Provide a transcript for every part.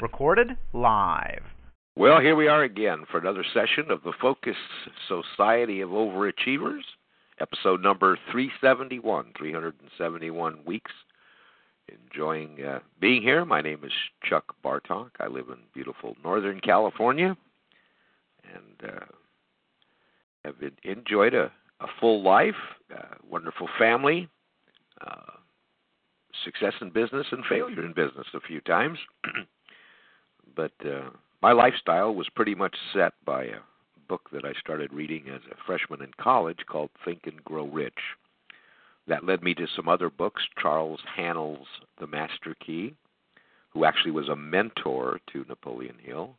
Recorded live. Well, here we are again for another session of the Focus Society of Overachievers, episode number 371, 371 weeks. Enjoying uh, being here. My name is Chuck Bartok. I live in beautiful Northern California and uh, have enjoyed a, a full life, uh, wonderful family, uh, success in business and failure in business a few times. but uh, my lifestyle was pretty much set by a book that I started reading as a freshman in college called Think and Grow Rich. That led me to some other books, Charles Haanel's The Master Key, who actually was a mentor to Napoleon Hill.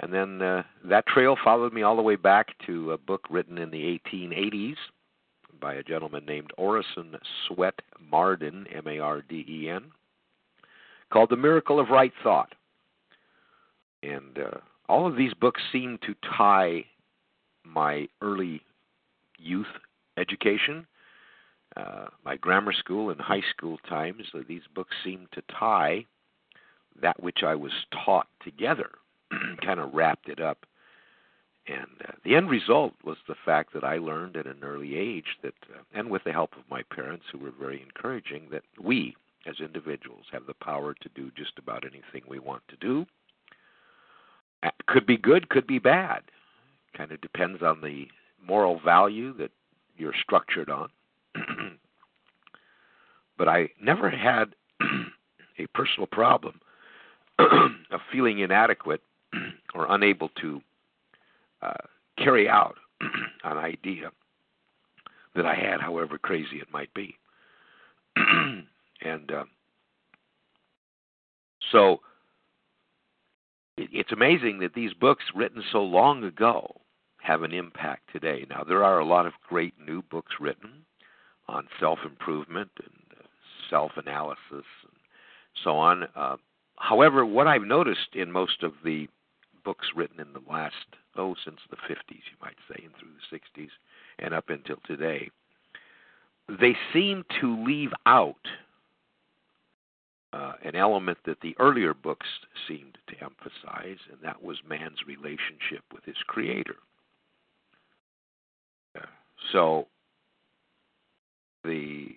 And then uh, that trail followed me all the way back to a book written in the 1880s by a gentleman named Orison Swett Marden, M A R D E N, called The Miracle of Right Thought. And uh, all of these books seem to tie my early youth education, uh, my grammar school and high school times. Uh, these books seem to tie that which I was taught together, kind of wrapped it up. And uh, the end result was the fact that I learned at an early age that, uh, and with the help of my parents who were very encouraging, that we as individuals have the power to do just about anything we want to do could be good, could be bad. Kind of depends on the moral value that you're structured on. but I never had a personal problem of feeling inadequate or unable to uh, carry out an idea that I had, however crazy it might be. and uh, so it's amazing that these books written so long ago have an impact today. Now, there are a lot of great new books written on self improvement and uh, self analysis and so on. Uh, however, what I've noticed in most of the books written in the last, oh, since the 50s, you might say, and through the 60s and up until today, they seem to leave out uh, an element that the earlier books seemed to emphasize, and that was man's relationship with his creator. So, the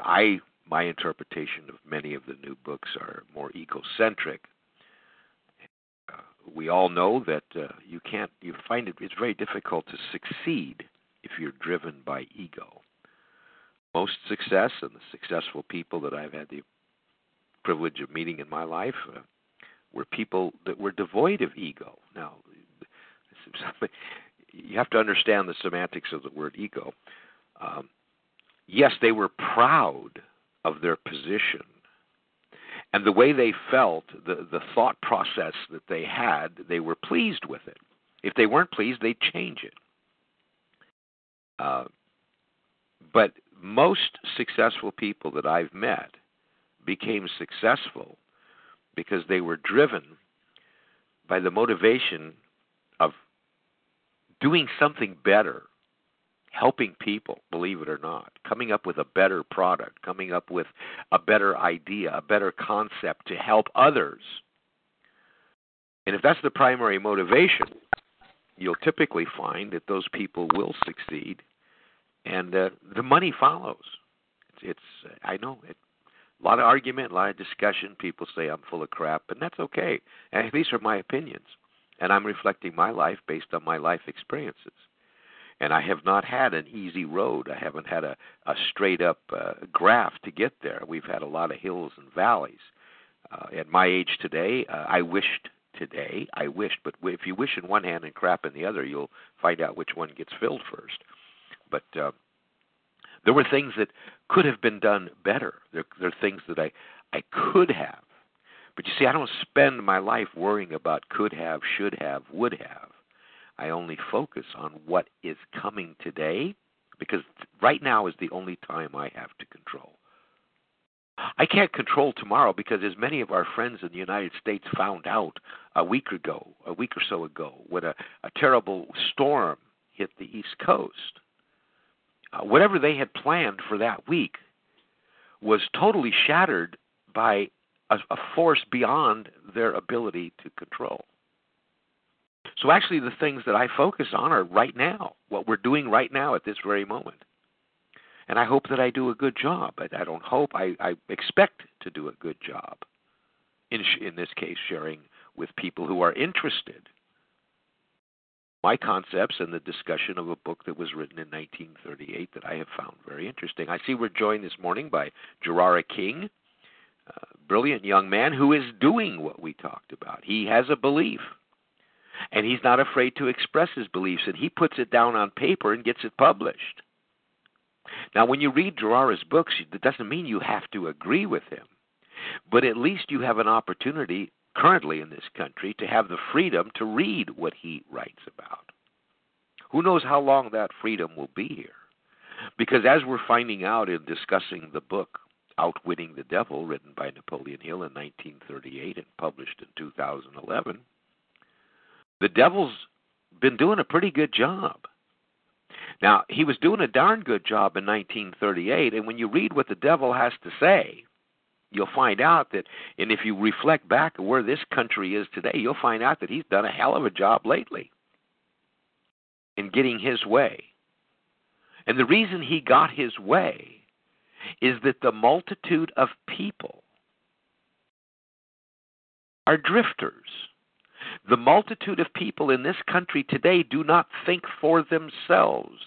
I my interpretation of many of the new books are more egocentric. Uh, we all know that uh, you can't. You find it. It's very difficult to succeed if you're driven by ego. Most success and the successful people that I've had the privilege of meeting in my life uh, were people that were devoid of ego. Now, you have to understand the semantics of the word ego. Um, yes, they were proud of their position and the way they felt, the, the thought process that they had, they were pleased with it. If they weren't pleased, they'd change it. Uh, but most successful people that I've met became successful because they were driven by the motivation of doing something better, helping people, believe it or not, coming up with a better product, coming up with a better idea, a better concept to help others. And if that's the primary motivation, you'll typically find that those people will succeed and uh, the money follows. It's, it's I know it a lot of argument, a lot of discussion. People say I'm full of crap, and that's okay. And these are my opinions, and I'm reflecting my life based on my life experiences. And I have not had an easy road. I haven't had a, a straight up uh, graph to get there. We've had a lot of hills and valleys. Uh, at my age today, uh, I wished today, I wished, but if you wish in one hand and crap in the other, you'll find out which one gets filled first. But uh, there were things that could have been done better. There, there are things that I, I could have. But you see, I don't spend my life worrying about could have, should have, would have. I only focus on what is coming today because right now is the only time I have to control. I can't control tomorrow because, as many of our friends in the United States found out a week ago, a week or so ago, when a, a terrible storm hit the East Coast, Uh, whatever they had planned for that week was totally shattered by a, a force beyond their ability to control. So actually, the things that I focus on are right now, what we're doing right now at this very moment. And I hope that I do a good job. I, I don't hope, I, I expect to do a good job. In, in this case, sharing with people who are interested my concepts and the discussion of a book that was written in 1938 that I have found very interesting. I see we're joined this morning by Gerard King, a brilliant young man who is doing what we talked about. He has a belief, and he's not afraid to express his beliefs, and he puts it down on paper and gets it published. Now, when you read Gerard's books, it doesn't mean you have to agree with him, but at least you have an opportunity currently in this country to have the freedom to read what he writes about. Who knows how long that freedom will be here? Because as we're finding out in discussing the book Outwitting the Devil, written by Napoleon Hill in 1938 and published in 2011, the devil's been doing a pretty good job. Now, he was doing a darn good job in 1938, and when you read what the devil has to say, you'll find out that, and if you reflect back where this country is today, you'll find out that he's done a hell of a job lately in getting his way. And the reason he got his way is that the multitude of people are drifters. The multitude of people in this country today do not think for themselves.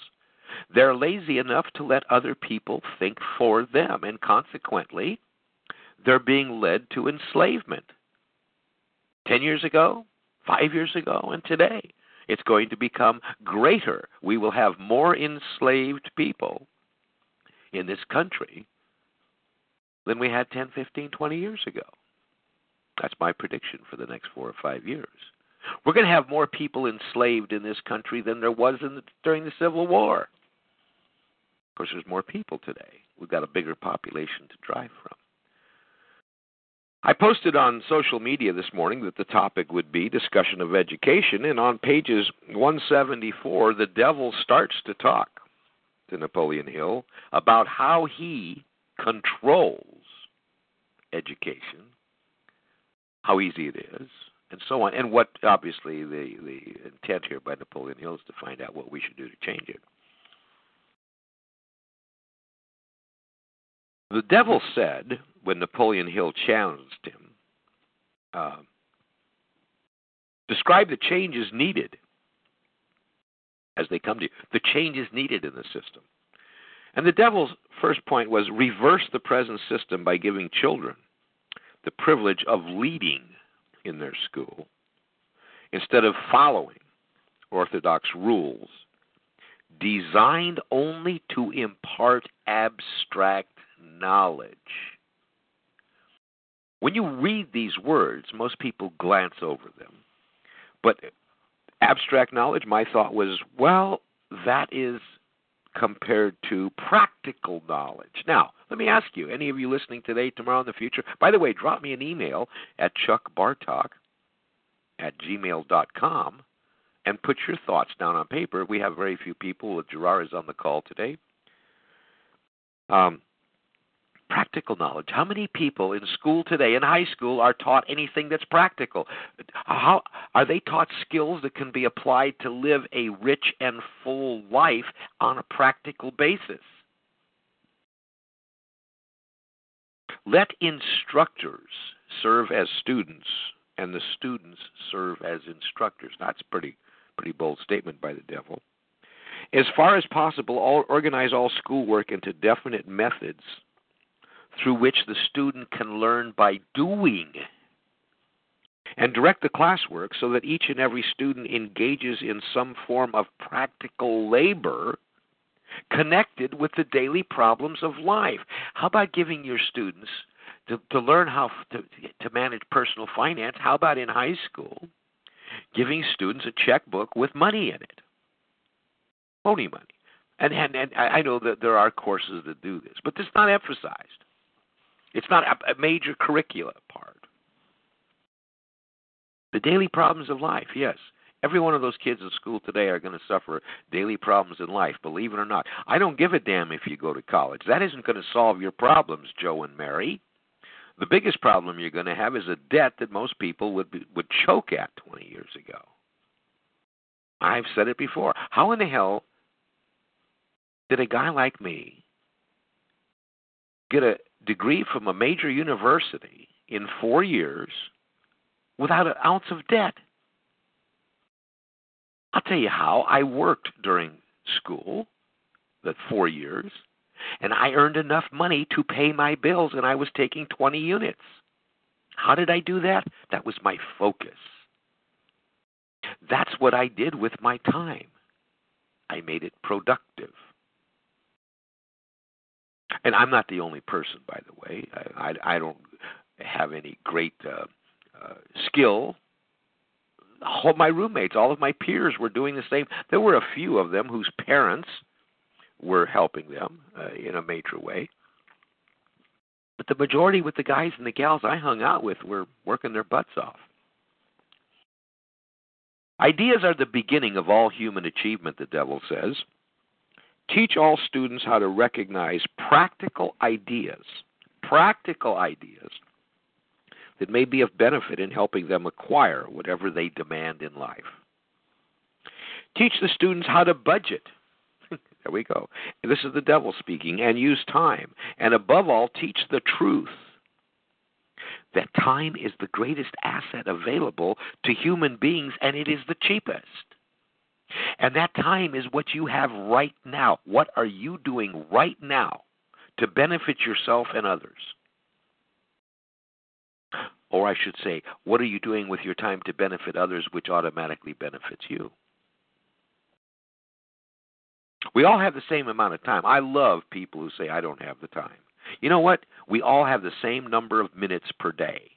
They're lazy enough to let other people think for them, and consequently, they're being led to enslavement. Ten years ago, five years ago, and today, it's going to become greater. We will have more enslaved people in this country than we had 10, 15, 20 years ago. That's my prediction for the next four or five years. We're going to have more people enslaved in this country than there was the, during the Civil War. Of course, there's more people today. We've got a bigger population to drive from. I posted on social media this morning that the topic would be discussion of education, and on pages 174, the devil starts to talk to Napoleon Hill about how he controls education, how easy it is, and so on, and what obviously the, the intent here by Napoleon Hill is to find out what we should do to change it. The devil said, when Napoleon Hill challenged him, uh, describe the changes needed as they come to you. The changes needed in the system. And the devil's first point was reverse the present system by giving children the privilege of leading in their school instead of following orthodox rules designed only to impart abstract knowledge. When you read these words, most people glance over them. But abstract knowledge, my thought was, well, that is compared to practical knowledge. Now, let me ask you, any of you listening today, tomorrow, in the future, by the way, drop me an email at chuckbartok at gmail.com and put your thoughts down on paper. We have very few people. Gerard is on the call today. Um, practical knowledge. How many people in school today, in high school, are taught anything that's practical? How are they taught skills that can be applied to live a rich and full life on a practical basis? Let instructors serve as students and the students serve as instructors. That's pretty pretty bold statement by the devil. As far as possible, all, organize all schoolwork into definite methods through which the student can learn by doing and direct the classwork so that each and every student engages in some form of practical labor connected with the daily problems of life. How about giving your students to, to learn how to, to manage personal finance? How about in high school giving students a checkbook with money in it? Phony money. And, and, and I know that there are courses that do this, but it's not emphasized. It's not a, a major curricula part. The daily problems of life, yes. Every one of those kids in school today are going to suffer daily problems in life, believe it or not. I don't give a damn if you go to college. That isn't going to solve your problems, Joe and Mary. The biggest problem you're going to have is a debt that most people would be, would choke at 20 years ago. I've said it before. How in the hell did a guy like me get a degree from a major university in four years without an ounce of debt? I'll tell you how. I worked during school, that four years, and I earned enough money to pay my bills, and I was taking 20 units. How did I do that? That was my focus. That's what I did with my time. I made it productive. And I'm not the only person, by the way. I, I, I don't have any great uh, uh, skill. All my roommates, all of my peers were doing the same. There were a few of them whose parents were helping them uh, in a major way. But the majority with the guys and the gals I hung out with were working their butts off. Ideas are the beginning of all human achievement, the devil says. Teach all students how to recognize practical ideas, practical ideas that may be of benefit in helping them acquire whatever they demand in life. Teach the students how to budget. there we go. This is the devil speaking, and use time. And above all, teach the truth that time is the greatest asset available to human beings and it is the cheapest. And that time is what you have right now. What are you doing right now to benefit yourself and others? Or I should say, what are you doing with your time to benefit others, which automatically benefits you? We all have the same amount of time. I love people who say, I don't have the time. You know what? We all have the same number of minutes per day.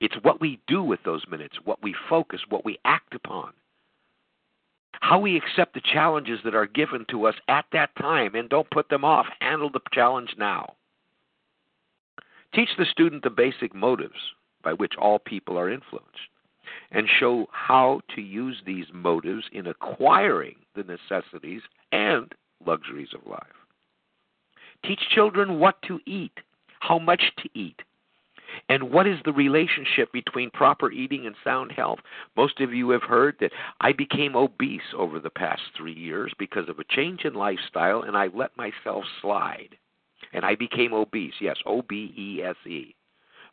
It's what we do with those minutes, what we focus, what we act upon, how we accept the challenges that are given to us at that time and don't put them off. Handle the challenge now. Teach the student the basic motives by which all people are influenced and show how to use these motives in acquiring the necessities and luxuries of life. Teach children what to eat, how much to eat, and what is the relationship between proper eating and sound health. Most of you have heard that I became obese over the past three years because of a change in lifestyle, and I let myself slide. And I became obese. Yes, O B E S E.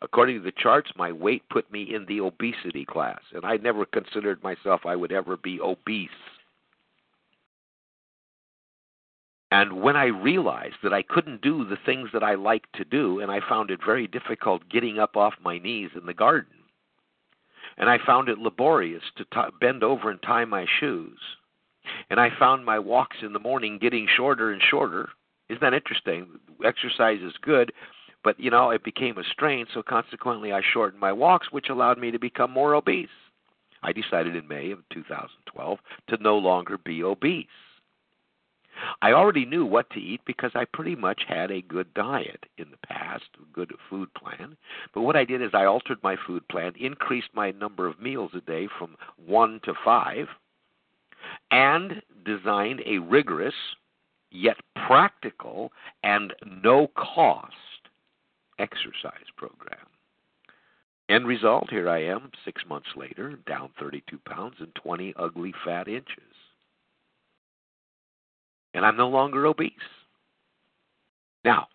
According to the charts, my weight put me in the obesity class, and I never considered myself I would ever be obese. And when I realized that I couldn't do the things that I liked to do, and I found it very difficult getting up off my knees in the garden, and I found it laborious to t- bend over and tie my shoes, and I found my walks in the morning getting shorter and shorter. Isn't that interesting? Exercise is good, but you know, it became a strain, so consequently I shortened my walks, which allowed me to become more obese. I decided in May of 2012 to no longer be obese. I already knew what to eat because I pretty much had a good diet in the past, a good food plan. But what I did is I altered my food plan, increased my number of meals a day from one to five, and designed a rigorous yet practical and no cost exercise program. End result here I am, six months later, down 32 pounds and 20 ugly fat inches and I'm no longer obese. Now,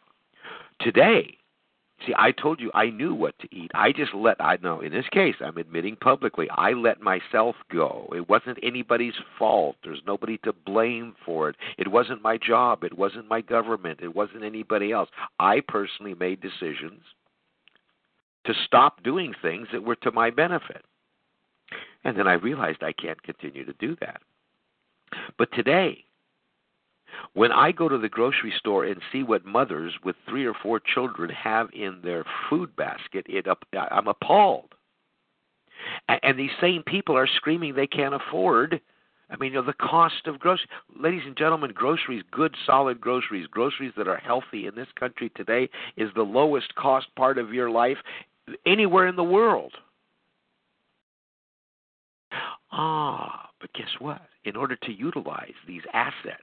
today, see, I told you I knew what to eat. I just let, I know, in this case, I'm admitting publicly, I let myself go. It wasn't anybody's fault. There's nobody to blame for it. It wasn't my job. It wasn't my government. It wasn't anybody else. I personally made decisions to stop doing things that were to my benefit. And then I realized I can't continue to do that. But today, when I go to the grocery store and see what mothers with three or four children have in their food basket, it I'm appalled. And these same people are screaming they can't afford. I mean, you know, the cost of groceries. Ladies and gentlemen, groceries, good, solid groceries, groceries that are healthy in this country today is the lowest cost part of your life anywhere in the world. Ah, but guess what? In order to utilize these assets,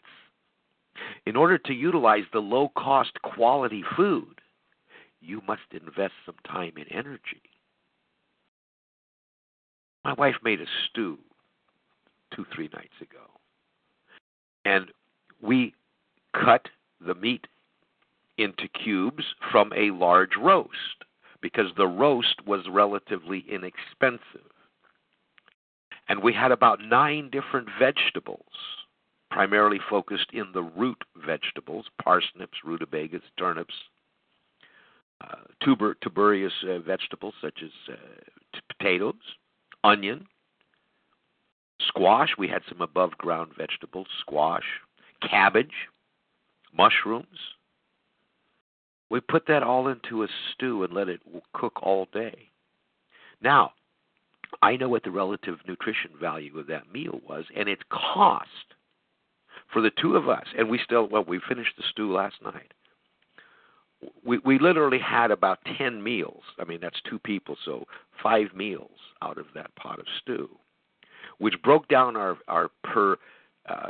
in order to utilize the low cost quality food, you must invest some time and energy. My wife made a stew two, three nights ago. And we cut the meat into cubes from a large roast because the roast was relatively inexpensive. And we had about nine different vegetables, primarily focused in the root vegetables parsnips, rutabagas, turnips, uh, tuber, tuberous uh, vegetables such as uh, t- potatoes, onion, squash. We had some above ground vegetables, squash, cabbage, mushrooms. We put that all into a stew and let it cook all day. Now, I know what the relative nutrition value of that meal was, and its cost for the two of us, and we still, well, we finished the stew last night. We we literally had about ten meals. I mean, that's two people, so five meals out of that pot of stew, which broke down our our per uh,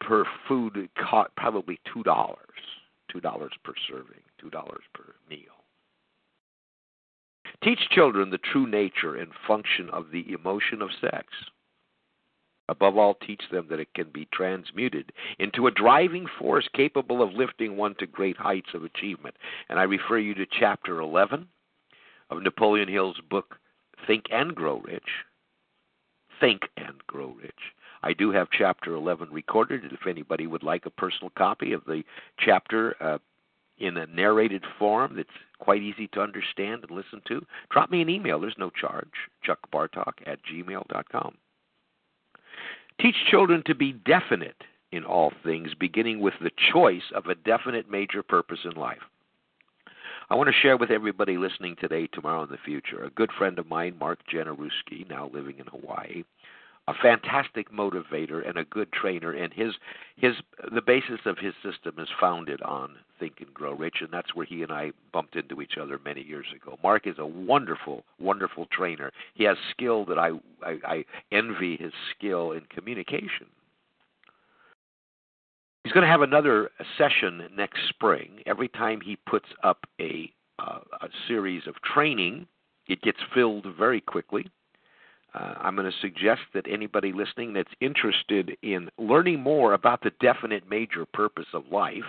per food cost probably two dollars, two dollars per serving, two dollars per meal. Teach children the true nature and function of the emotion of sex. Above all, teach them that it can be transmuted into a driving force capable of lifting one to great heights of achievement. And I refer you to chapter 11 of Napoleon Hill's book, Think and Grow Rich. Think and Grow Rich. I do have chapter 11 recorded. If anybody would like a personal copy of the chapter uh, in a narrated form that's quite easy to understand and listen to, drop me an email. There's no charge. Chuck Bartok at gmail.com. Teach children to be definite in all things, beginning with the choice of a definite major purpose in life. I want to share with everybody listening today, tomorrow, in the future. A good friend of mine, Mark Janaruski, now living in Hawaii, a fantastic motivator and a good trainer and his his the basis of his system is founded on think and grow rich and that's where he and I bumped into each other many years ago. Mark is a wonderful wonderful trainer. He has skill that I I, I envy his skill in communication. He's going to have another session next spring. Every time he puts up a uh, a series of training, it gets filled very quickly uh, I'm going to suggest that anybody listening that's interested in learning more about the definite major purpose of life,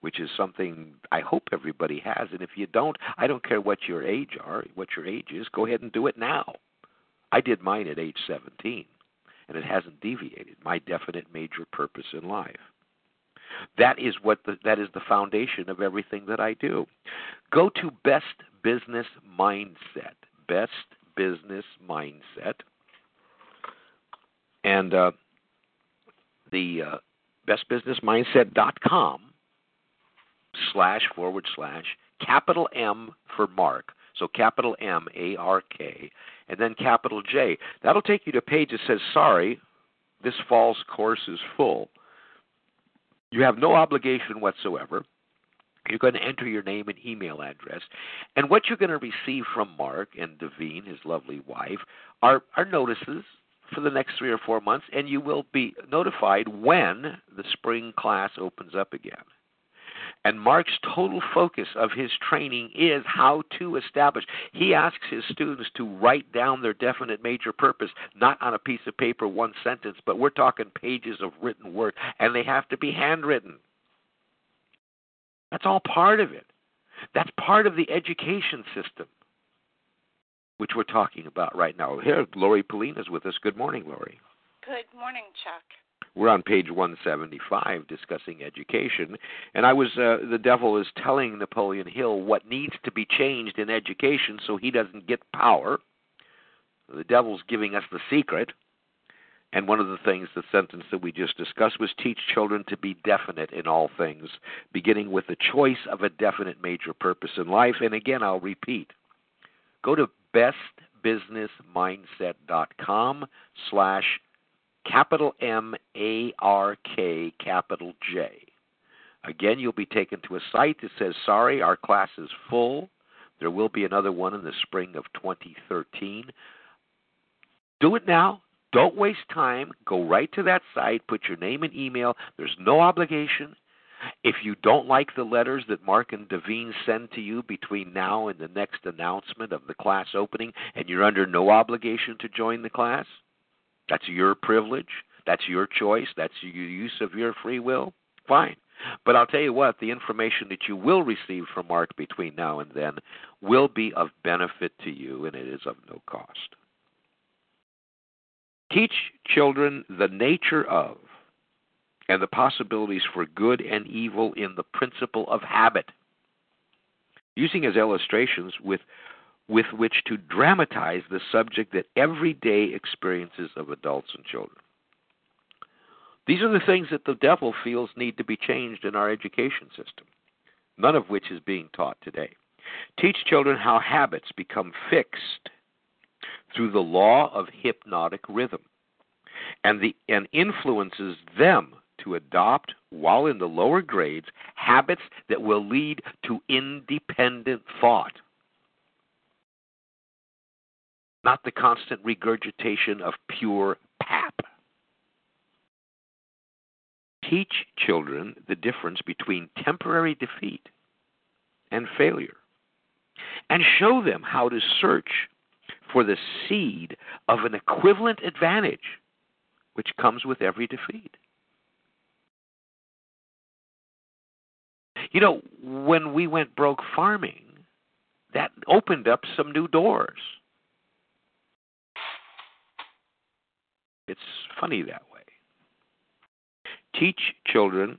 which is something I hope everybody has, and if you don't, I don't care what your age are, what your age is, go ahead and do it now. I did mine at age 17, and it hasn't deviated. My definite major purpose in life. That is what the, that is the foundation of everything that I do. Go to Best Business Mindset. Best business mindset. And uh, the uh, bestbusinessmindset.com slash forward slash capital M for Mark. So capital M A R K and then capital J. That'll take you to a page that says, Sorry, this fall's course is full. You have no obligation whatsoever. You're going to enter your name and email address. And what you're going to receive from Mark and Devine, his lovely wife, are, are notices for the next three or four months, and you will be notified when the spring class opens up again. And Mark's total focus of his training is how to establish. He asks his students to write down their definite major purpose, not on a piece of paper, one sentence, but we're talking pages of written word, and they have to be handwritten. That's all part of it. That's part of the education system, which we're talking about right now. Here, Lori Polina is with us. Good morning, Lori. Good morning, Chuck. We're on page 175 discussing education, and I was uh, the devil is telling Napoleon Hill what needs to be changed in education so he doesn't get power. The devil's giving us the secret and one of the things, the sentence that we just discussed, was teach children to be definite in all things, beginning with the choice of a definite major purpose in life. And again, I'll repeat go to bestbusinessmindset.com slash capital M A R K capital J. Again, you'll be taken to a site that says, Sorry, our class is full. There will be another one in the spring of 2013. Do it now. Don't waste time. Go right to that site, put your name and email. There's no obligation. If you don't like the letters that Mark and Devine send to you between now and the next announcement of the class opening, and you're under no obligation to join the class, that's your privilege. That's your choice. That's your use of your free will. Fine. But I'll tell you what, the information that you will receive from Mark between now and then will be of benefit to you, and it is of no cost. Teach children the nature of and the possibilities for good and evil in the principle of habit, using as illustrations with, with which to dramatize the subject that everyday experiences of adults and children. These are the things that the devil feels need to be changed in our education system, none of which is being taught today. Teach children how habits become fixed through the law of hypnotic rhythm and the and influences them to adopt, while in the lower grades, habits that will lead to independent thought. Not the constant regurgitation of pure pap. Teach children the difference between temporary defeat and failure, and show them how to search for the seed of an equivalent advantage which comes with every defeat. You know, when we went broke farming, that opened up some new doors. It's funny that way. Teach children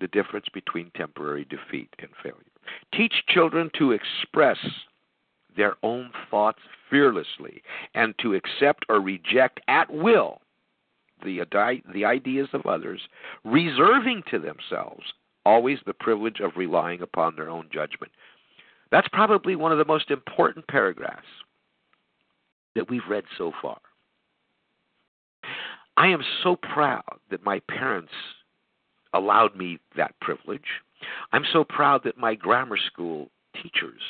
the difference between temporary defeat and failure. Teach children to express their own thoughts fearlessly and to accept or reject at will the, the ideas of others, reserving to themselves always the privilege of relying upon their own judgment. That's probably one of the most important paragraphs that we've read so far. I am so proud that my parents allowed me that privilege. I'm so proud that my grammar school teachers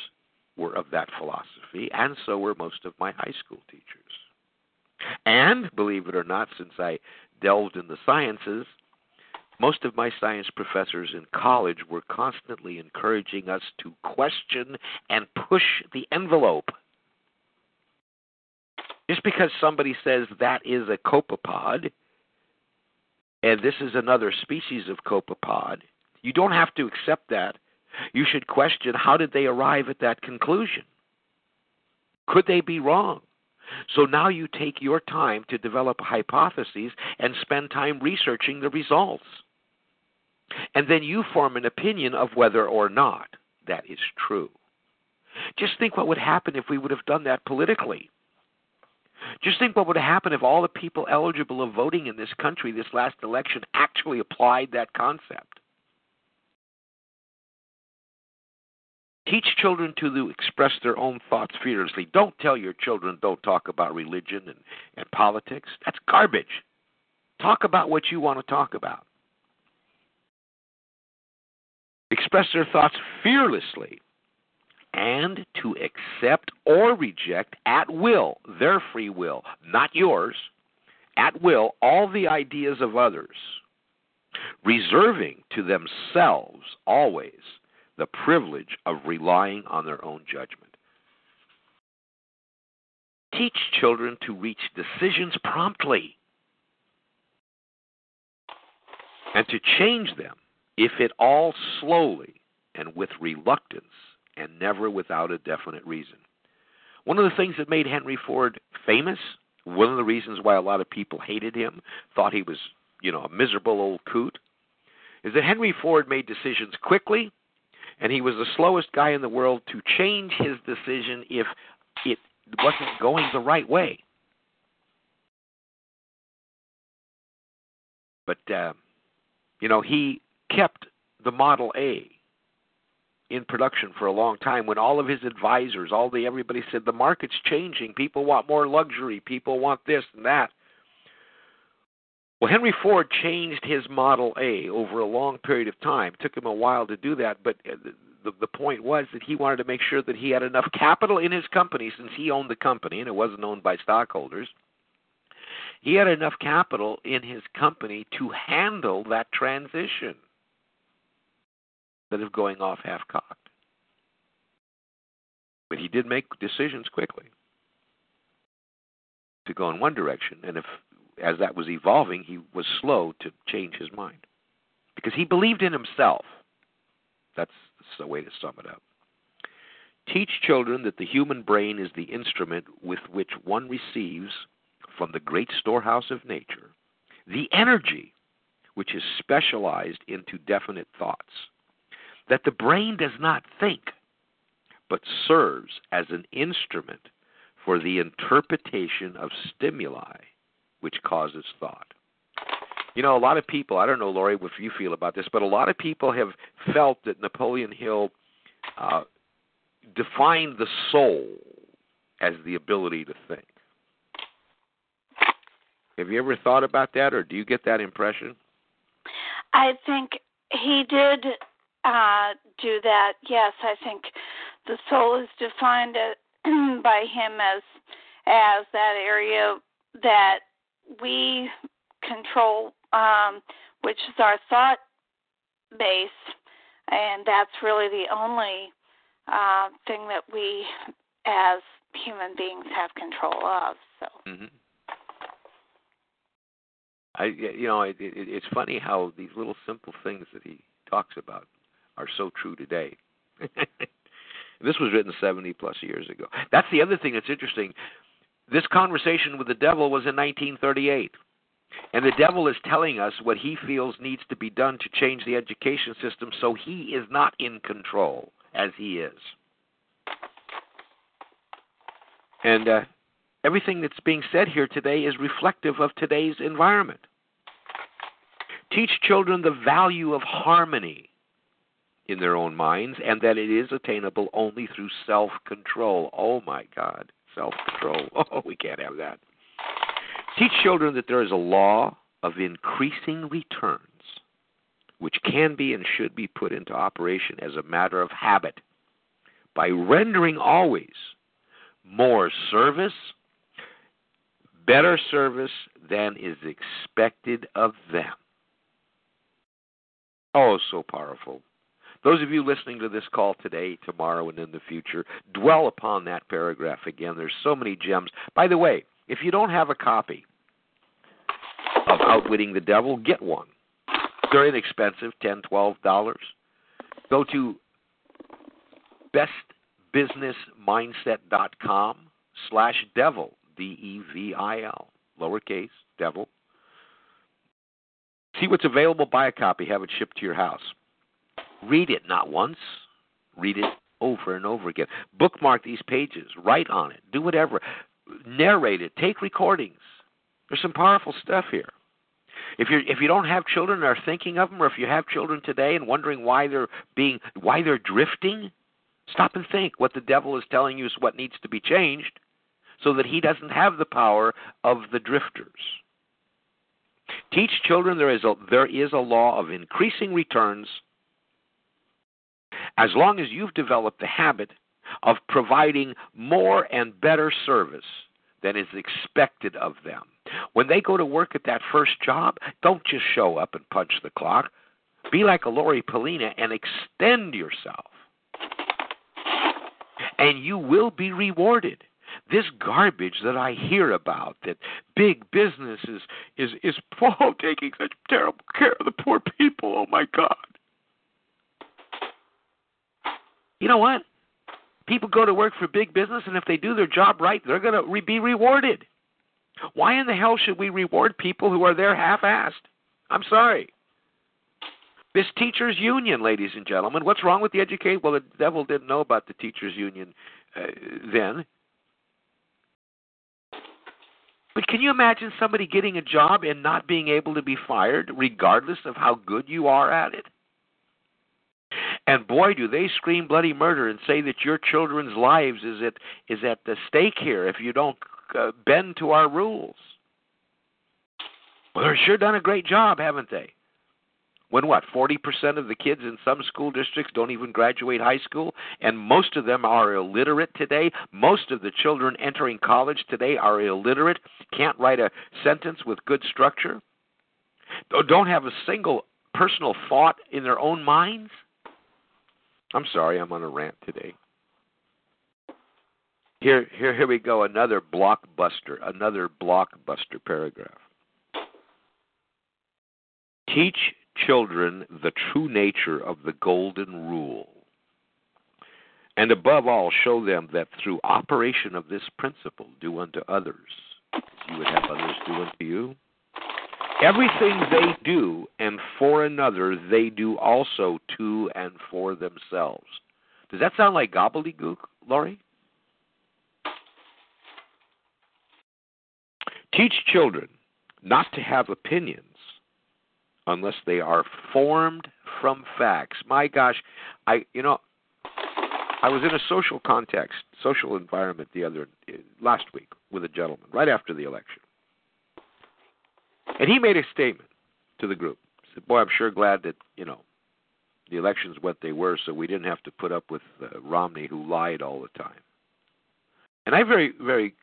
were of that philosophy, and so were most of my high school teachers. And, believe it or not, since I delved in the sciences, most of my science professors in college were constantly encouraging us to question and push the envelope. Just because somebody says that is a copepod and this is another species of copepod, you don't have to accept that. You should question how did they arrive at that conclusion? Could they be wrong? So now you take your time to develop hypotheses and spend time researching the results. And then you form an opinion of whether or not that is true. Just think what would happen if we would have done that politically. Just think what would happen if all the people eligible of voting in this country this last election actually applied that concept. Teach children to express their own thoughts fearlessly. Don't tell your children don't talk about religion and, and politics. That's garbage. Talk about what you want to talk about. Express their thoughts fearlessly and to accept or reject at will, their free will, not yours, at will, all the ideas of others, reserving to themselves always the privilege of relying on their own judgment. Teach children to reach decisions promptly and to change them, if at all slowly and with reluctance, and never without a definite reason. One of the things that made Henry Ford famous, one of the reasons why a lot of people hated him, thought he was, you know, a miserable old coot, is that Henry Ford made decisions quickly and he was the slowest guy in the world to change his decision if it wasn't going the right way. But uh, you know, he kept the Model A in production for a long time when all of his advisors, all the everybody said the market's changing, people want more luxury, people want this and that. Well, Henry Ford changed his Model A over a long period of time. It took him a while to do that, but uh, the, the point was that he wanted to make sure that he had enough capital in his company since he owned the company and it wasn't owned by stockholders. He had enough capital in his company to handle that transition. instead of going off half cocked. But he did make decisions quickly to go in one direction, and if as that was evolving, he was slow to change his mind because he believed in himself. That's, the way to sum it up. Teach children that the human brain is the instrument with which one receives from the great storehouse of nature the energy which is specialized into definite thoughts. That the brain does not think, but serves as an instrument for the interpretation of stimuli which causes thought. You know, a lot of people, I don't know, Lori, what you feel about this, but a lot of people have felt that Napoleon Hill uh, defined the soul as the ability to think. Have you ever thought about that, or do you get that impression? I think he did uh, do that. Yes, I think the soul is defined by him as as that area that we control, um, which is our thought base, and that's really the only uh, thing that we, as human beings, have control of. So. Mm-hmm. I, you know, it, it, it's funny how these little simple things that he talks about are so true today. this was written 70 plus years ago. That's the other thing that's interesting. This conversation with the devil was in 1938. And the devil is telling us what he feels needs to be done to change the education system so he is not in control as he is. And uh, everything that's being said here today is reflective of today's environment. Teach children the value of harmony in their own minds and that it is attainable only through self control. Oh my God, self control. Oh, we can't have that. Teach children that there is a law of increasing returns, which can be and should be put into operation as a matter of habit by rendering always more service, better service than is expected of them. Oh, so powerful. Those of you listening to this call today, tomorrow, and in the future, dwell upon that paragraph again. There's so many gems. By the way, if you don't have a copy of Outwitting the Devil, get one. They're inexpensive, ten, twelve dollars. Go to bestbusinessmindset.com slash devil, D-E-V-I-L, lowercase, devil. See what's available, buy a copy, have it shipped to your house. Read it not once, read it over and over again. Bookmark these pages, write on it, do whatever narrate it, take recordings. There's some powerful stuff here. If you if you don't have children and are thinking of them, or if you have children today and wondering why they're being why they're drifting, stop and think. What the devil is telling you is what needs to be changed, so that he doesn't have the power of the drifters. Teach children there is a there is a law of increasing returns. As long as you've developed the habit of providing more and better service than is expected of them. When they go to work at that first job, don't just show up and punch the clock. Be like a Lori Polina and extend yourself. And you will be rewarded. This garbage that I hear about that big business is is is oh, taking such terrible care of the poor people. Oh my God. You know what? People go to work for big business, and if they do their job right, they're going to re- be rewarded. Why in the hell should we reward people who are there half-assed? I'm sorry. This teachers' union, ladies and gentlemen, what's wrong with the educate? Well, the devil didn't know about the teachers' union uh, then. But can you imagine somebody getting a job and not being able to be fired, regardless of how good you are at it? And boy, do they scream bloody murder and say that your children's lives is at is at the stake here if you don't uh, bend to our rules. Well, they've sure done a great job, haven't they? When what, 40% of the kids in some school districts don't even graduate high school, and most of them are illiterate today. Most of the children entering college today are illiterate, can't write a sentence with good structure, don't have a single personal thought in their own minds. I'm sorry, I'm on a rant today. Here, here, here we go. Another blockbuster, another blockbuster paragraph. Teach children the true nature of the golden rule. And above all, show them that through operation of this principle, do unto others as you would have others do unto you. Everything they do and for another, they do also to and for themselves. Does that sound like gobbledygook, Lori? Teach children not to have opinions unless they are formed from facts. My gosh, I you know, I was in a social context, social environment the other last week with a gentleman right after the election. And he made a statement to the group. He said, "Boy, I'm sure glad that, you know, the elections what they were so we didn't have to put up with uh, Romney who lied all the time." And I very very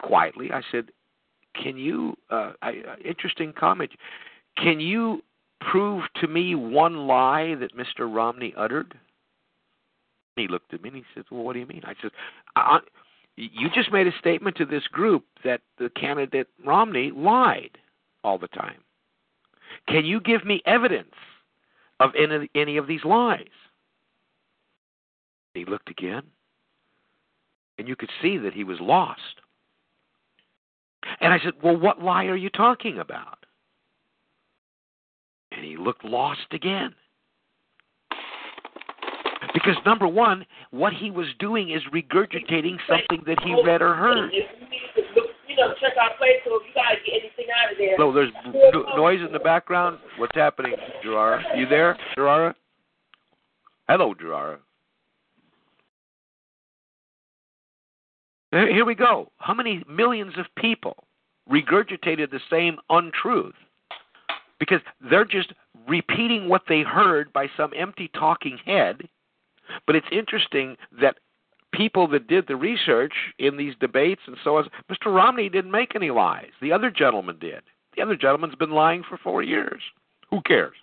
quietly I said, can you uh, I, uh, interesting comment can you prove to me one lie that Mr. Romney uttered? And He looked at me and he said, "Well, what do you mean?" I said, I, "You just made a statement to this group that the candidate Romney lied all the time. Can you give me evidence of any, any of these lies?" He looked again, and you could see that he was lost. And I said, Well, what lie are you talking about? And he looked lost again. Because number one, what he was doing is regurgitating something that he read or heard. Check our place, so if you gotta get anything out of there. So there's no- noise in the background. What's happening, Gerard? You there, Gerard? Hello, Gerard. Here we go. How many millions of people regurgitated the same untruth? Because they're just repeating what they heard by some empty talking head. But it's interesting that people that did the research in these debates and so on, Mr. Romney didn't make any lies. The other gentleman did. The other gentleman's been lying for four years. Who cares?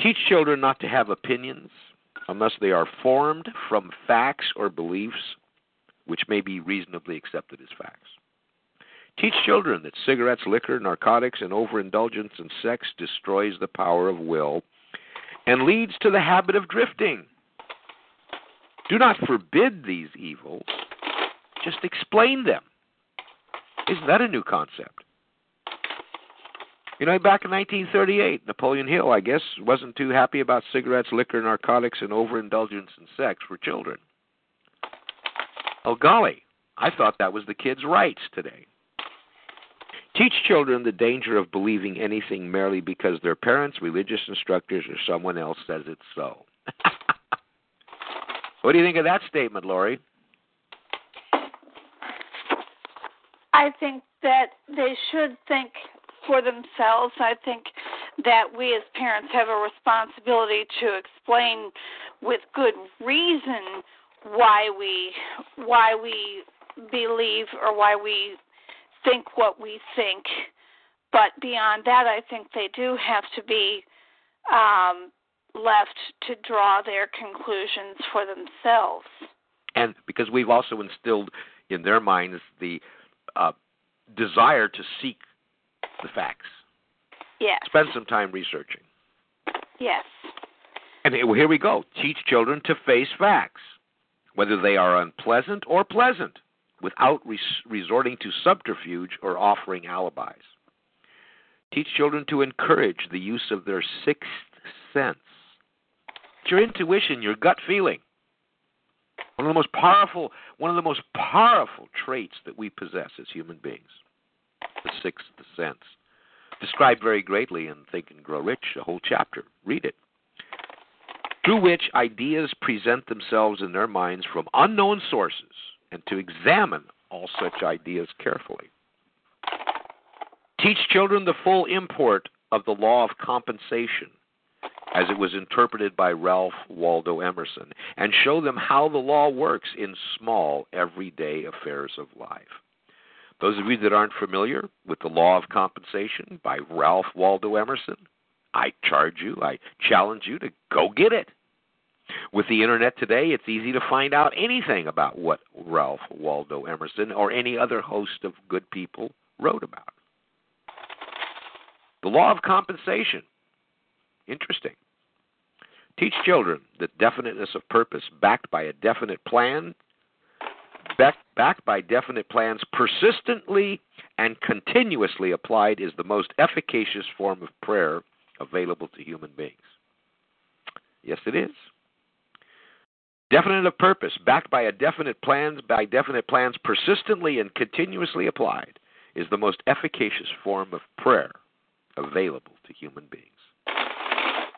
Teach children not to have opinions unless they are formed from facts or beliefs which may be reasonably accepted as facts. Teach children that cigarettes, liquor, narcotics, and overindulgence in sex destroys the power of will and leads to the habit of drifting. Do not forbid these evils, just explain them. Isn't that a new concept? You know, back in 1938, Napoleon Hill, I guess, wasn't too happy about cigarettes, liquor, narcotics, and overindulgence in sex for children. Oh, golly, I thought that was the kids' rights today. Teach children the danger of believing anything merely because their parents, religious instructors, or someone else says it's so. what do you think of that statement, Lori? I think that they should think for themselves. I think that we as parents have a responsibility to explain with good reason why we why we believe or why we think what we think. But beyond that, I think they do have to be um, left to draw their conclusions for themselves. And because we've also instilled in their minds the uh, desire to seek the facts. Yes. Spend some time researching. Yes. And here we go. Teach children to face facts, whether they are unpleasant or pleasant, without res- resorting to subterfuge or offering alibis. Teach children to encourage the use of their sixth sense. It's your intuition, your gut feeling. One of the most powerful, one of the most powerful traits that we possess as human beings the sixth sense. Described very greatly in Think and Grow Rich, a whole chapter. Read it. Through which ideas present themselves in their minds from unknown sources, and to examine all such ideas carefully. Teach children the full import of the law of compensation as it was interpreted by Ralph Waldo Emerson, and show them how the law works in small, everyday affairs of life. Those of you that aren't familiar with the law of compensation by Ralph Waldo Emerson, I charge you, I challenge you to go get it. With the internet today, it's easy to find out anything about what Ralph Waldo Emerson or any other host of good people wrote about. The law of compensation. Interesting. Teach children that definiteness of purpose backed by a definite plan, back, backed by definite plans persistently and continuously applied is the most efficacious form of prayer available to human beings. Yes, it is. Definite of purpose, backed by a definite plans, by definite plans persistently and continuously applied, is the most efficacious form of prayer available to human beings.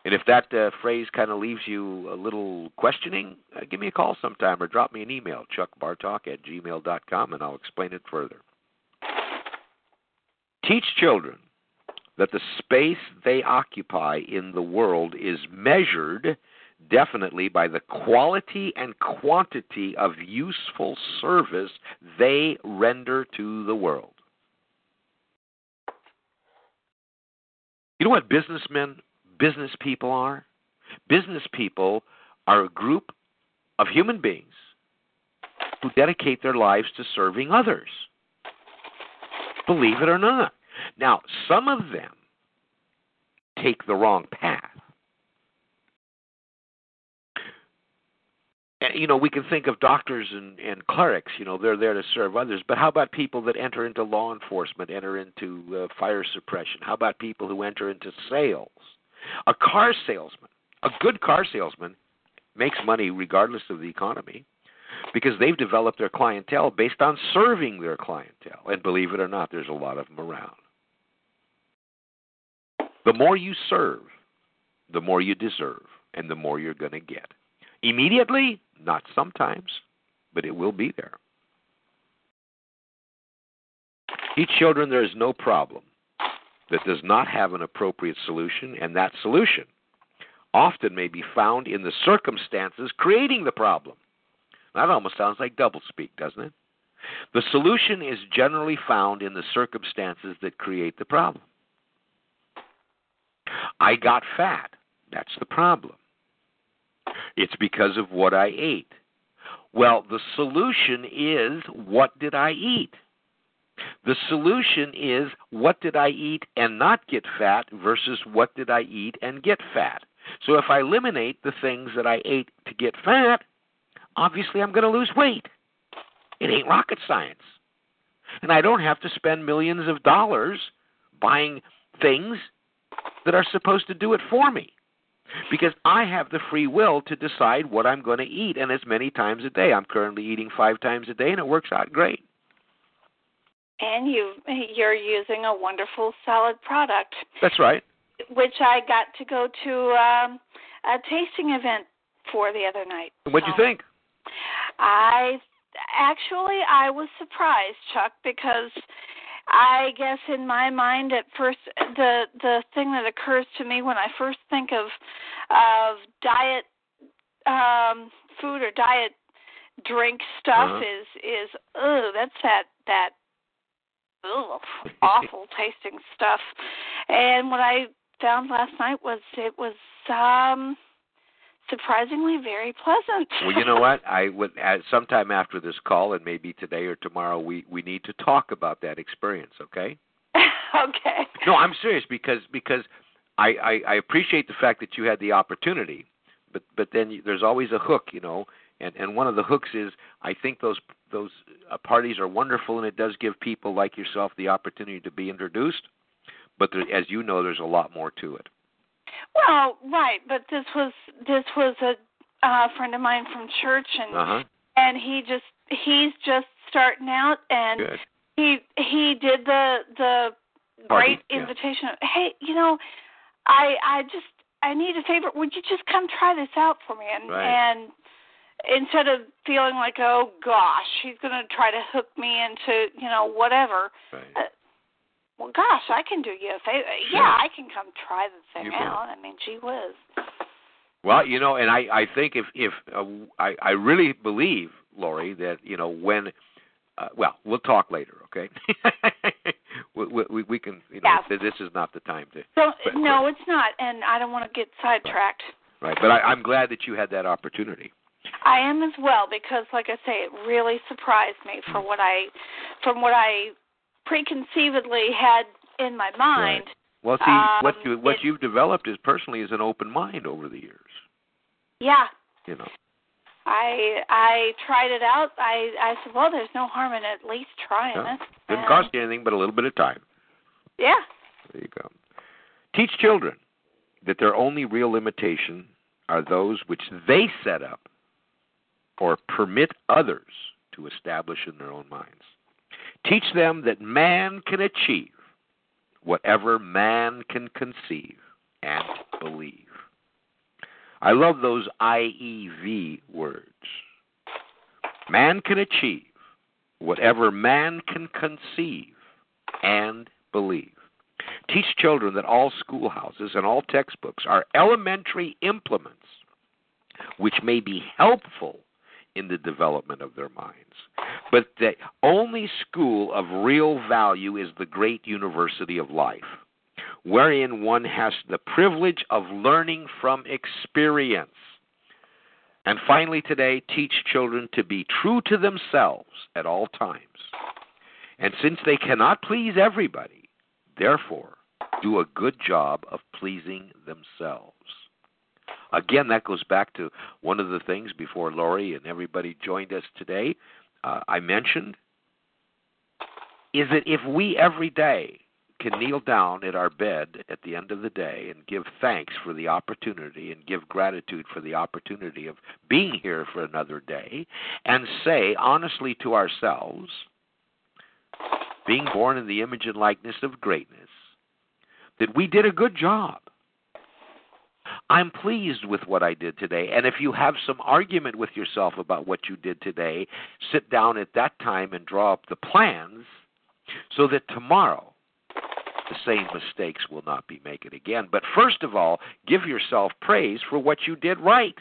And if that uh, phrase kind of leaves you a little questioning, uh, give me a call sometime or drop me an email, chuckbartok at gmail.com, and I'll explain it further. Teach children that the space they occupy in the world is measured definitely by the quality and quantity of useful service they render to the world. You know what businessmen, business people are? Business people are a group of human beings who dedicate their lives to serving others. Believe it or not. Now, some of them take the wrong path. And, you know, we can think of doctors and, and clerics. You know, they're there to serve others. But how about people that enter into law enforcement, enter into uh, fire suppression? How about people who enter into sales? A car salesman, a good car salesman, makes money regardless of the economy because they've developed their clientele based on serving their clientele. And believe it or not, there's a lot of them around. The more you serve, the more you deserve, and the more you're going to get. Immediately, not sometimes, but it will be there. Teach children there is no problem that does not have an appropriate solution, and that solution often may be found in the circumstances creating the problem. That almost sounds like doublespeak, doesn't it? The solution is generally found in the circumstances that create the problem. I got fat. That's the problem. It's because of what I ate. Well, the solution is what did I eat? The solution is what did I eat and not get fat versus what did I eat and get fat. So if I eliminate the things that I ate to get fat, obviously I'm going to lose weight. It ain't rocket science. And I don't have to spend millions of dollars buying things that are supposed to do it for me because I have the free will to decide what I'm going to eat and as many times a day. I'm currently eating 5 times a day and it works out great. And you you're using a wonderful solid product. That's right. Which I got to go to um a tasting event for the other night. What'd you think? I actually I was surprised, Chuck, because I guess in my mind at first the the thing that occurs to me when I first think of of diet um food or diet drink stuff Uh-huh. is is oh that's that that ugh, awful tasting stuff. And what I found last night was it was um surprisingly very pleasant. Well, you know what? I would at sometime after this call, and maybe today or tomorrow, we we need to talk about that experience. Okay? okay. No, I'm serious because because I, I I appreciate the fact that you had the opportunity, but but then you, there's always a hook, you know, and and one of the hooks is I think those those uh, parties are wonderful, and it does give people like yourself the opportunity to be introduced. But there, as you know, there's a lot more to it. Well, right, but this was this was a uh, friend of mine from church, and Uh huh. and he just he's just starting out, and Good. he he did the the great yeah. invitation. Hey, you know, I I just I need a favor. Would you just come try this out for me? And Right. and instead of feeling like oh gosh, he's gonna try to hook me into you know whatever. Right. Uh, well, gosh, I can do you a favor. Sure. Yeah, I can come try the thing You out. I mean, gee whiz. Well, you know, and I I think if if uh, I I really believe Lori that you know when uh, well we'll talk later, okay? we, we, we can. You know, Yeah. this is not the time to. So But- no, it's not, and I don't want to get sidetracked. Right, but I, I'm glad that you had that opportunity. I am as well because, like I say, it really surprised me for what I, from what I preconceivedly had in my mind. Well, see, Um, what you what it- you've developed is personally is an open mind over the years. Yeah, You know. I I tried it out. I I said, well, there's no harm in at least trying Yeah. it. Didn't And- cost you anything but a little bit of time. Yeah. There you go. Teach children that their only real limitation are those which they set up or permit others to establish in their own minds. Teach them that man can achieve whatever man can conceive and believe. I love those IEV words. Man can achieve whatever man can conceive and believe. Teach children that all schoolhouses and all textbooks are elementary implements which may be helpful in the development of their minds. But the only school of real value is the great university of life, wherein one has the privilege of learning from experience. And finally, today, teach children to be true to themselves at all times. And since they cannot please everybody, therefore, do a good job of pleasing themselves. Again, that goes back to one of the things before Lori and everybody joined us today. Uh, I mentioned is that if we every day can kneel down at our bed at the end of the day and give thanks for the opportunity and give gratitude for the opportunity of being here for another day and say honestly to ourselves, being born in the image and likeness of greatness, that we did a good job. I'm pleased with what I did today. And if you have some argument with yourself about what you did today, sit down at that time and draw up the plans so that tomorrow the same mistakes will not be made again. But first of all, give yourself praise for what you did right.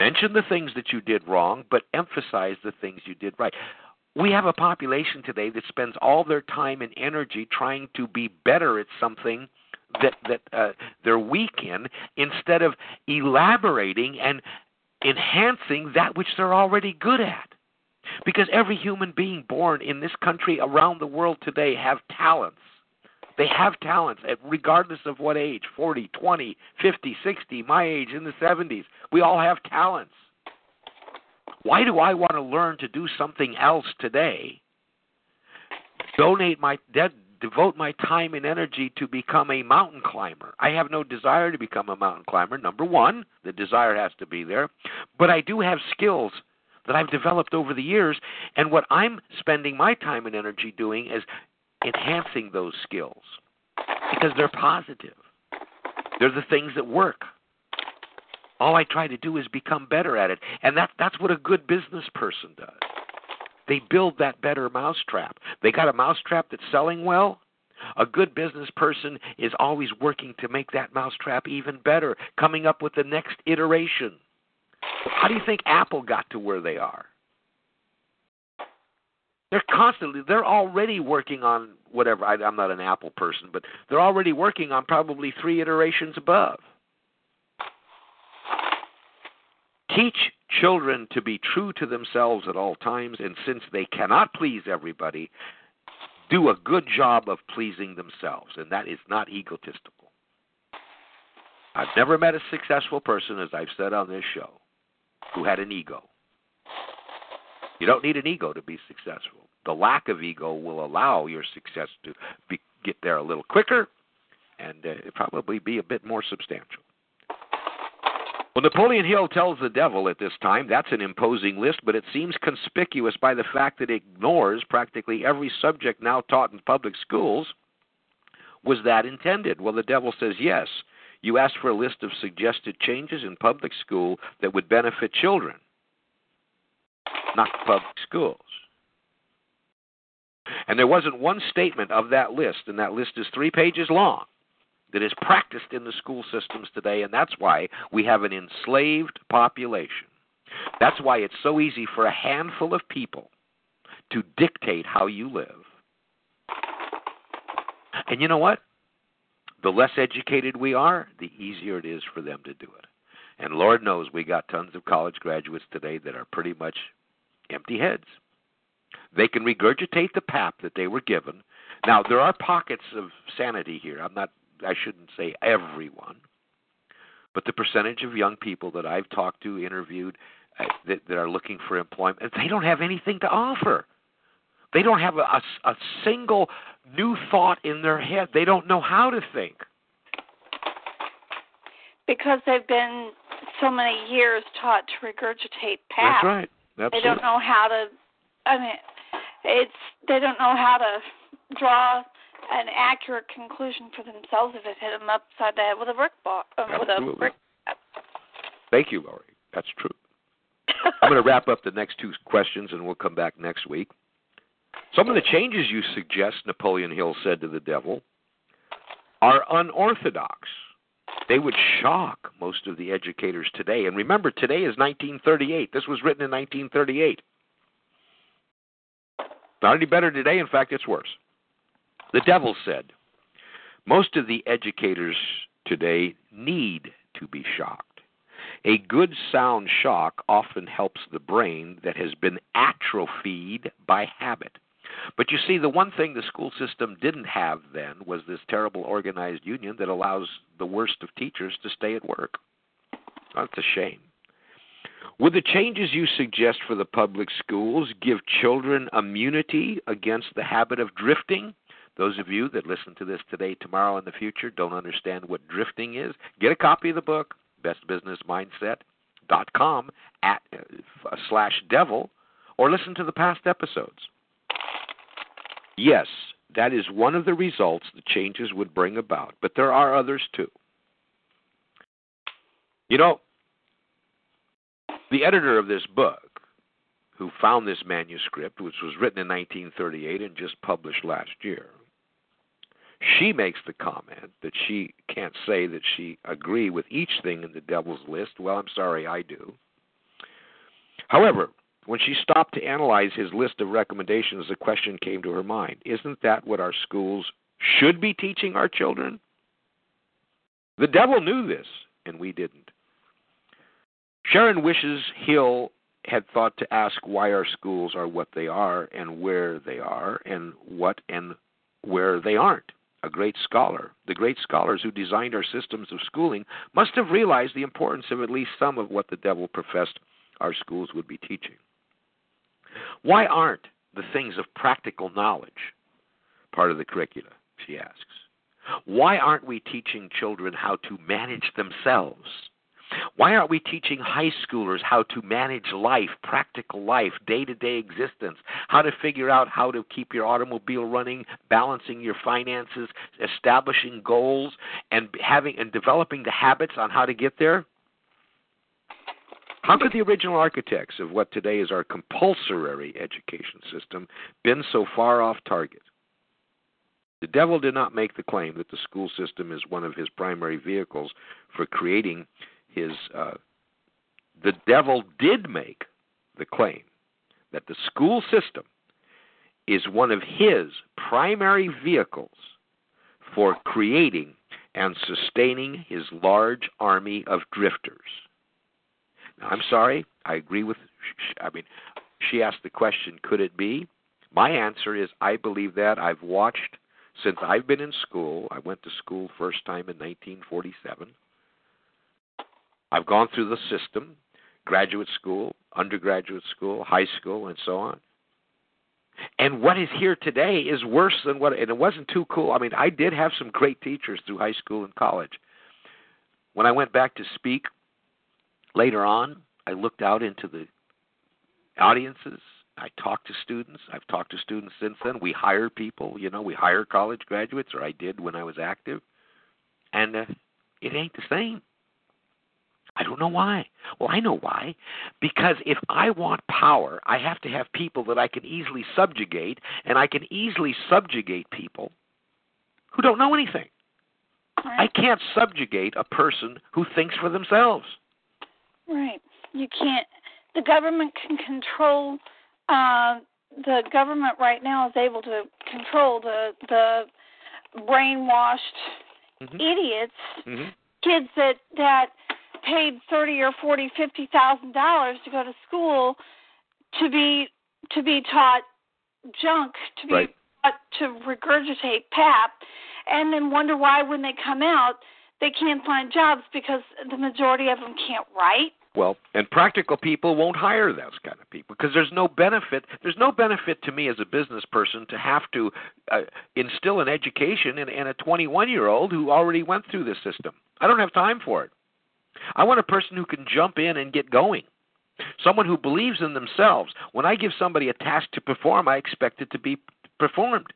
Mention the things that you did wrong, but emphasize the things you did right. We have a population today that spends all their time and energy trying to be better at something that that uh, they're weak in instead of elaborating and enhancing that which they're already good at. Because every human being born in this country around the world today have talents. They have talents at regardless of what age, 40, 20, 50, 60, my age in the 70s. We all have talents. Why do I want to learn to do something else today? Donate my dead devote my time and energy to become a mountain climber. I have no desire to become a mountain climber. Number 1, the desire has to be there, but I do have skills that I've developed over the years, and what I'm spending my time and energy doing is enhancing those skills because they're positive. They're the things that work. All I try to do is become better at it, and that that's what a good business person does. They build that better mousetrap. They got a mousetrap that's selling well. A good business person is always working to make that mousetrap even better, coming up with the next iteration. How do you think Apple got to where they are? They're constantly, they're already working on whatever. I, I'm not an Apple person, but they're already working on probably three iterations above. Teach children to be true to themselves at all times, and since they cannot please everybody, do a good job of pleasing themselves, and that is not egotistical. I've never met a successful person, as I've said on this show, who had an ego. You don't need an ego to be successful. The lack of ego will allow your success to be, get there a little quicker and uh, probably be a bit more substantial. Well, Napoleon Hill tells the devil at this time that's an imposing list, but it seems conspicuous by the fact that it ignores practically every subject now taught in public schools. Was that intended? Well, the devil says yes. You asked for a list of suggested changes in public school that would benefit children, not public schools. And there wasn't one statement of that list, and that list is three pages long, that is practiced in the school systems today, and that's why we have an enslaved population. That's why it's so easy for a handful of people to dictate how you live. And you know what? The less educated we are, the easier it is for them to do it. And Lord knows we got tons of college graduates today that are pretty much empty heads. They can regurgitate the pap that they were given. Now there are pockets of sanity here. I'm not I shouldn't say everyone. But the percentage of young people that I've talked to, interviewed, uh, that, that are looking for employment, they don't have anything to offer. They don't have a, a, a single new thought in their head. They don't know how to think. Because they've been so many years taught to regurgitate past. That's right. Absolutely. They don't know how to. I mean, it's they don't know how to draw an accurate conclusion for themselves if it hit them upside the head with a brick ball. Uh, with a brick. Thank you, Lori. That's true. I'm going to wrap up the next two questions, and we'll come back next week. Some of the changes you suggest, Napoleon Hill said to the devil, are unorthodox. They would shock most of the educators today. And remember, today is 1938. This was written in 1938. Not any better today. In fact, it's worse. The devil said, Most of the educators today need to be shocked. A good sound shock often helps the brain that has been atrophied by habit. But you see, the one thing the school system didn't have then was this terrible organized union that allows the worst of teachers to stay at work. That's a shame. Would the changes you suggest for the public schools give children immunity against the habit of drifting? Those of you that listen to this today, tomorrow, in the future don't understand what drifting is, get a copy of the book, bestbusinessmindset.com at uh, slash devil, or listen to the past episodes. Yes, that is one of the results the changes would bring about, but there are others too. You know, the editor of this book, who found this manuscript, which was written in 1938 and just published last year, she makes the comment that she can't say that she agree with each thing in the devil's list. Well, I'm sorry, I do. However, when she stopped to analyze his list of recommendations, the question came to her mind Isn't that what our schools should be teaching our children? The devil knew this, and we didn't. Sharon wishes Hill had thought to ask why our schools are what they are and where they are and what and where they aren't. A great scholar, the great scholars who designed our systems of schooling, must have realized the importance of at least some of what the devil professed our schools would be teaching. Why aren't the things of practical knowledge part of the curricula? She asks. Why aren't we teaching children how to manage themselves? Why aren't we teaching high schoolers how to manage life, practical life, day to day existence, how to figure out how to keep your automobile running, balancing your finances, establishing goals, and having and developing the habits on how to get there? How could the original architects of what today is our compulsory education system been so far off target? The devil did not make the claim that the school system is one of his primary vehicles for creating his. Uh, the devil did make the claim that the school system is one of his primary vehicles for creating and sustaining his large army of drifters. Now, I'm sorry. I agree with. I mean, she asked the question, could it be? My answer is, I believe that. I've watched since I've been in school. I went to school first time in 1947. I've gone through the system, graduate school, undergraduate school, high school, and so on. And what is here today is worse than what, and it wasn't too cool. I mean, I did have some great teachers through high school and college. When I went back to speak Later on, I looked out into the audiences. I talked to students. I've talked to students since then. We hire people, you know, we hire college graduates, or I did when I was active. And uh, it ain't the same. I don't know why. Well, I know why. Because if I want power, I have to have people that I can easily subjugate, and I can easily subjugate people who don't know anything. I can't subjugate a person who thinks for themselves. Right. You can't. The government can control. Uh, the government right now is able to control the the brainwashed Mhm. idiots, Mhm. kids that that paid thirty or forty, fifty thousand dollars to go to school to be to be taught junk, to be Right. taught to regurgitate pap, and then wonder why when they come out they can't find jobs because the majority of them can't write. Well, and practical people won't hire those kind of people because there's no benefit. There's no benefit to me as a business person to have to uh, instill an education in, in a 21 year old who already went through this system. I don't have time for it. I want a person who can jump in and get going. Someone who believes in themselves. When I give somebody a task to perform, I expect it to be performed.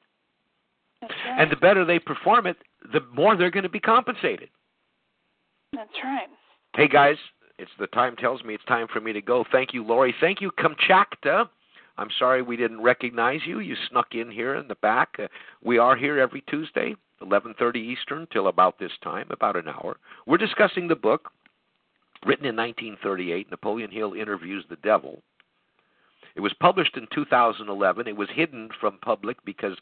Right. And the better they perform it, the more they're going to be compensated. That's right. Hey guys, it's the time tells me it's time for me to go. Thank you, Lori. Thank you, Kamchatka. I'm sorry we didn't recognize you. You snuck in here in the back. Uh, we are here every Tuesday, 11:30 Eastern till about this time, about an hour. We're discussing the book written in 1938, Napoleon Hill interviews the devil. It was published in 2011. It was hidden from public because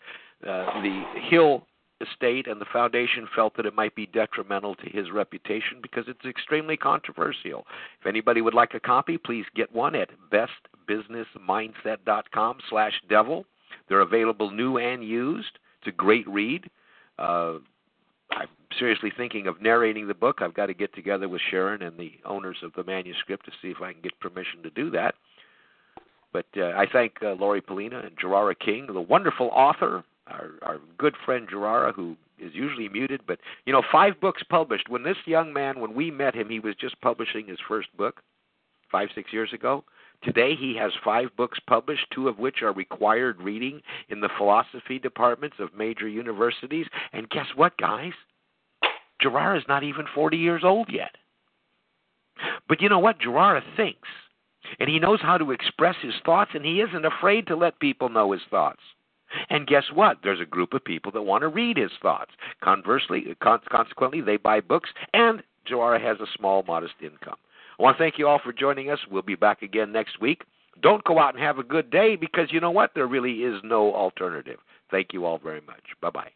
uh, the Hill estate and the foundation felt that it might be detrimental to his reputation because it's extremely controversial. If anybody would like a copy, please get one at bestbusinessmindset.com slash devil. They're available new and used. It's a great read. Uh, I'm seriously thinking of narrating the book. I've got to get together with Sharon and the owners of the manuscript to see if I can get permission to do that. But uh, I thank uh, Lori Polina and Gerard King, the wonderful author, our, our good friend Gerard, who is usually muted. But, you know, five books published. When this young man, when we met him, he was just publishing his first book five, six years ago. Today he has five books published, two of which are required reading in the philosophy departments of major universities. And guess what, guys? Gerard is not even 40 years old yet. But you know what? Gerard thinks. And he knows how to express his thoughts, and he isn't afraid to let people know his thoughts. And guess what? There's a group of people that want to read his thoughts. Conversely, con- consequently, they buy books, and Gerard has a small, modest income. I want to thank you all for joining us. We'll be back again next week. Don't go out and have a good day because you know what? There really is no alternative. Thank you all very much. Bye bye.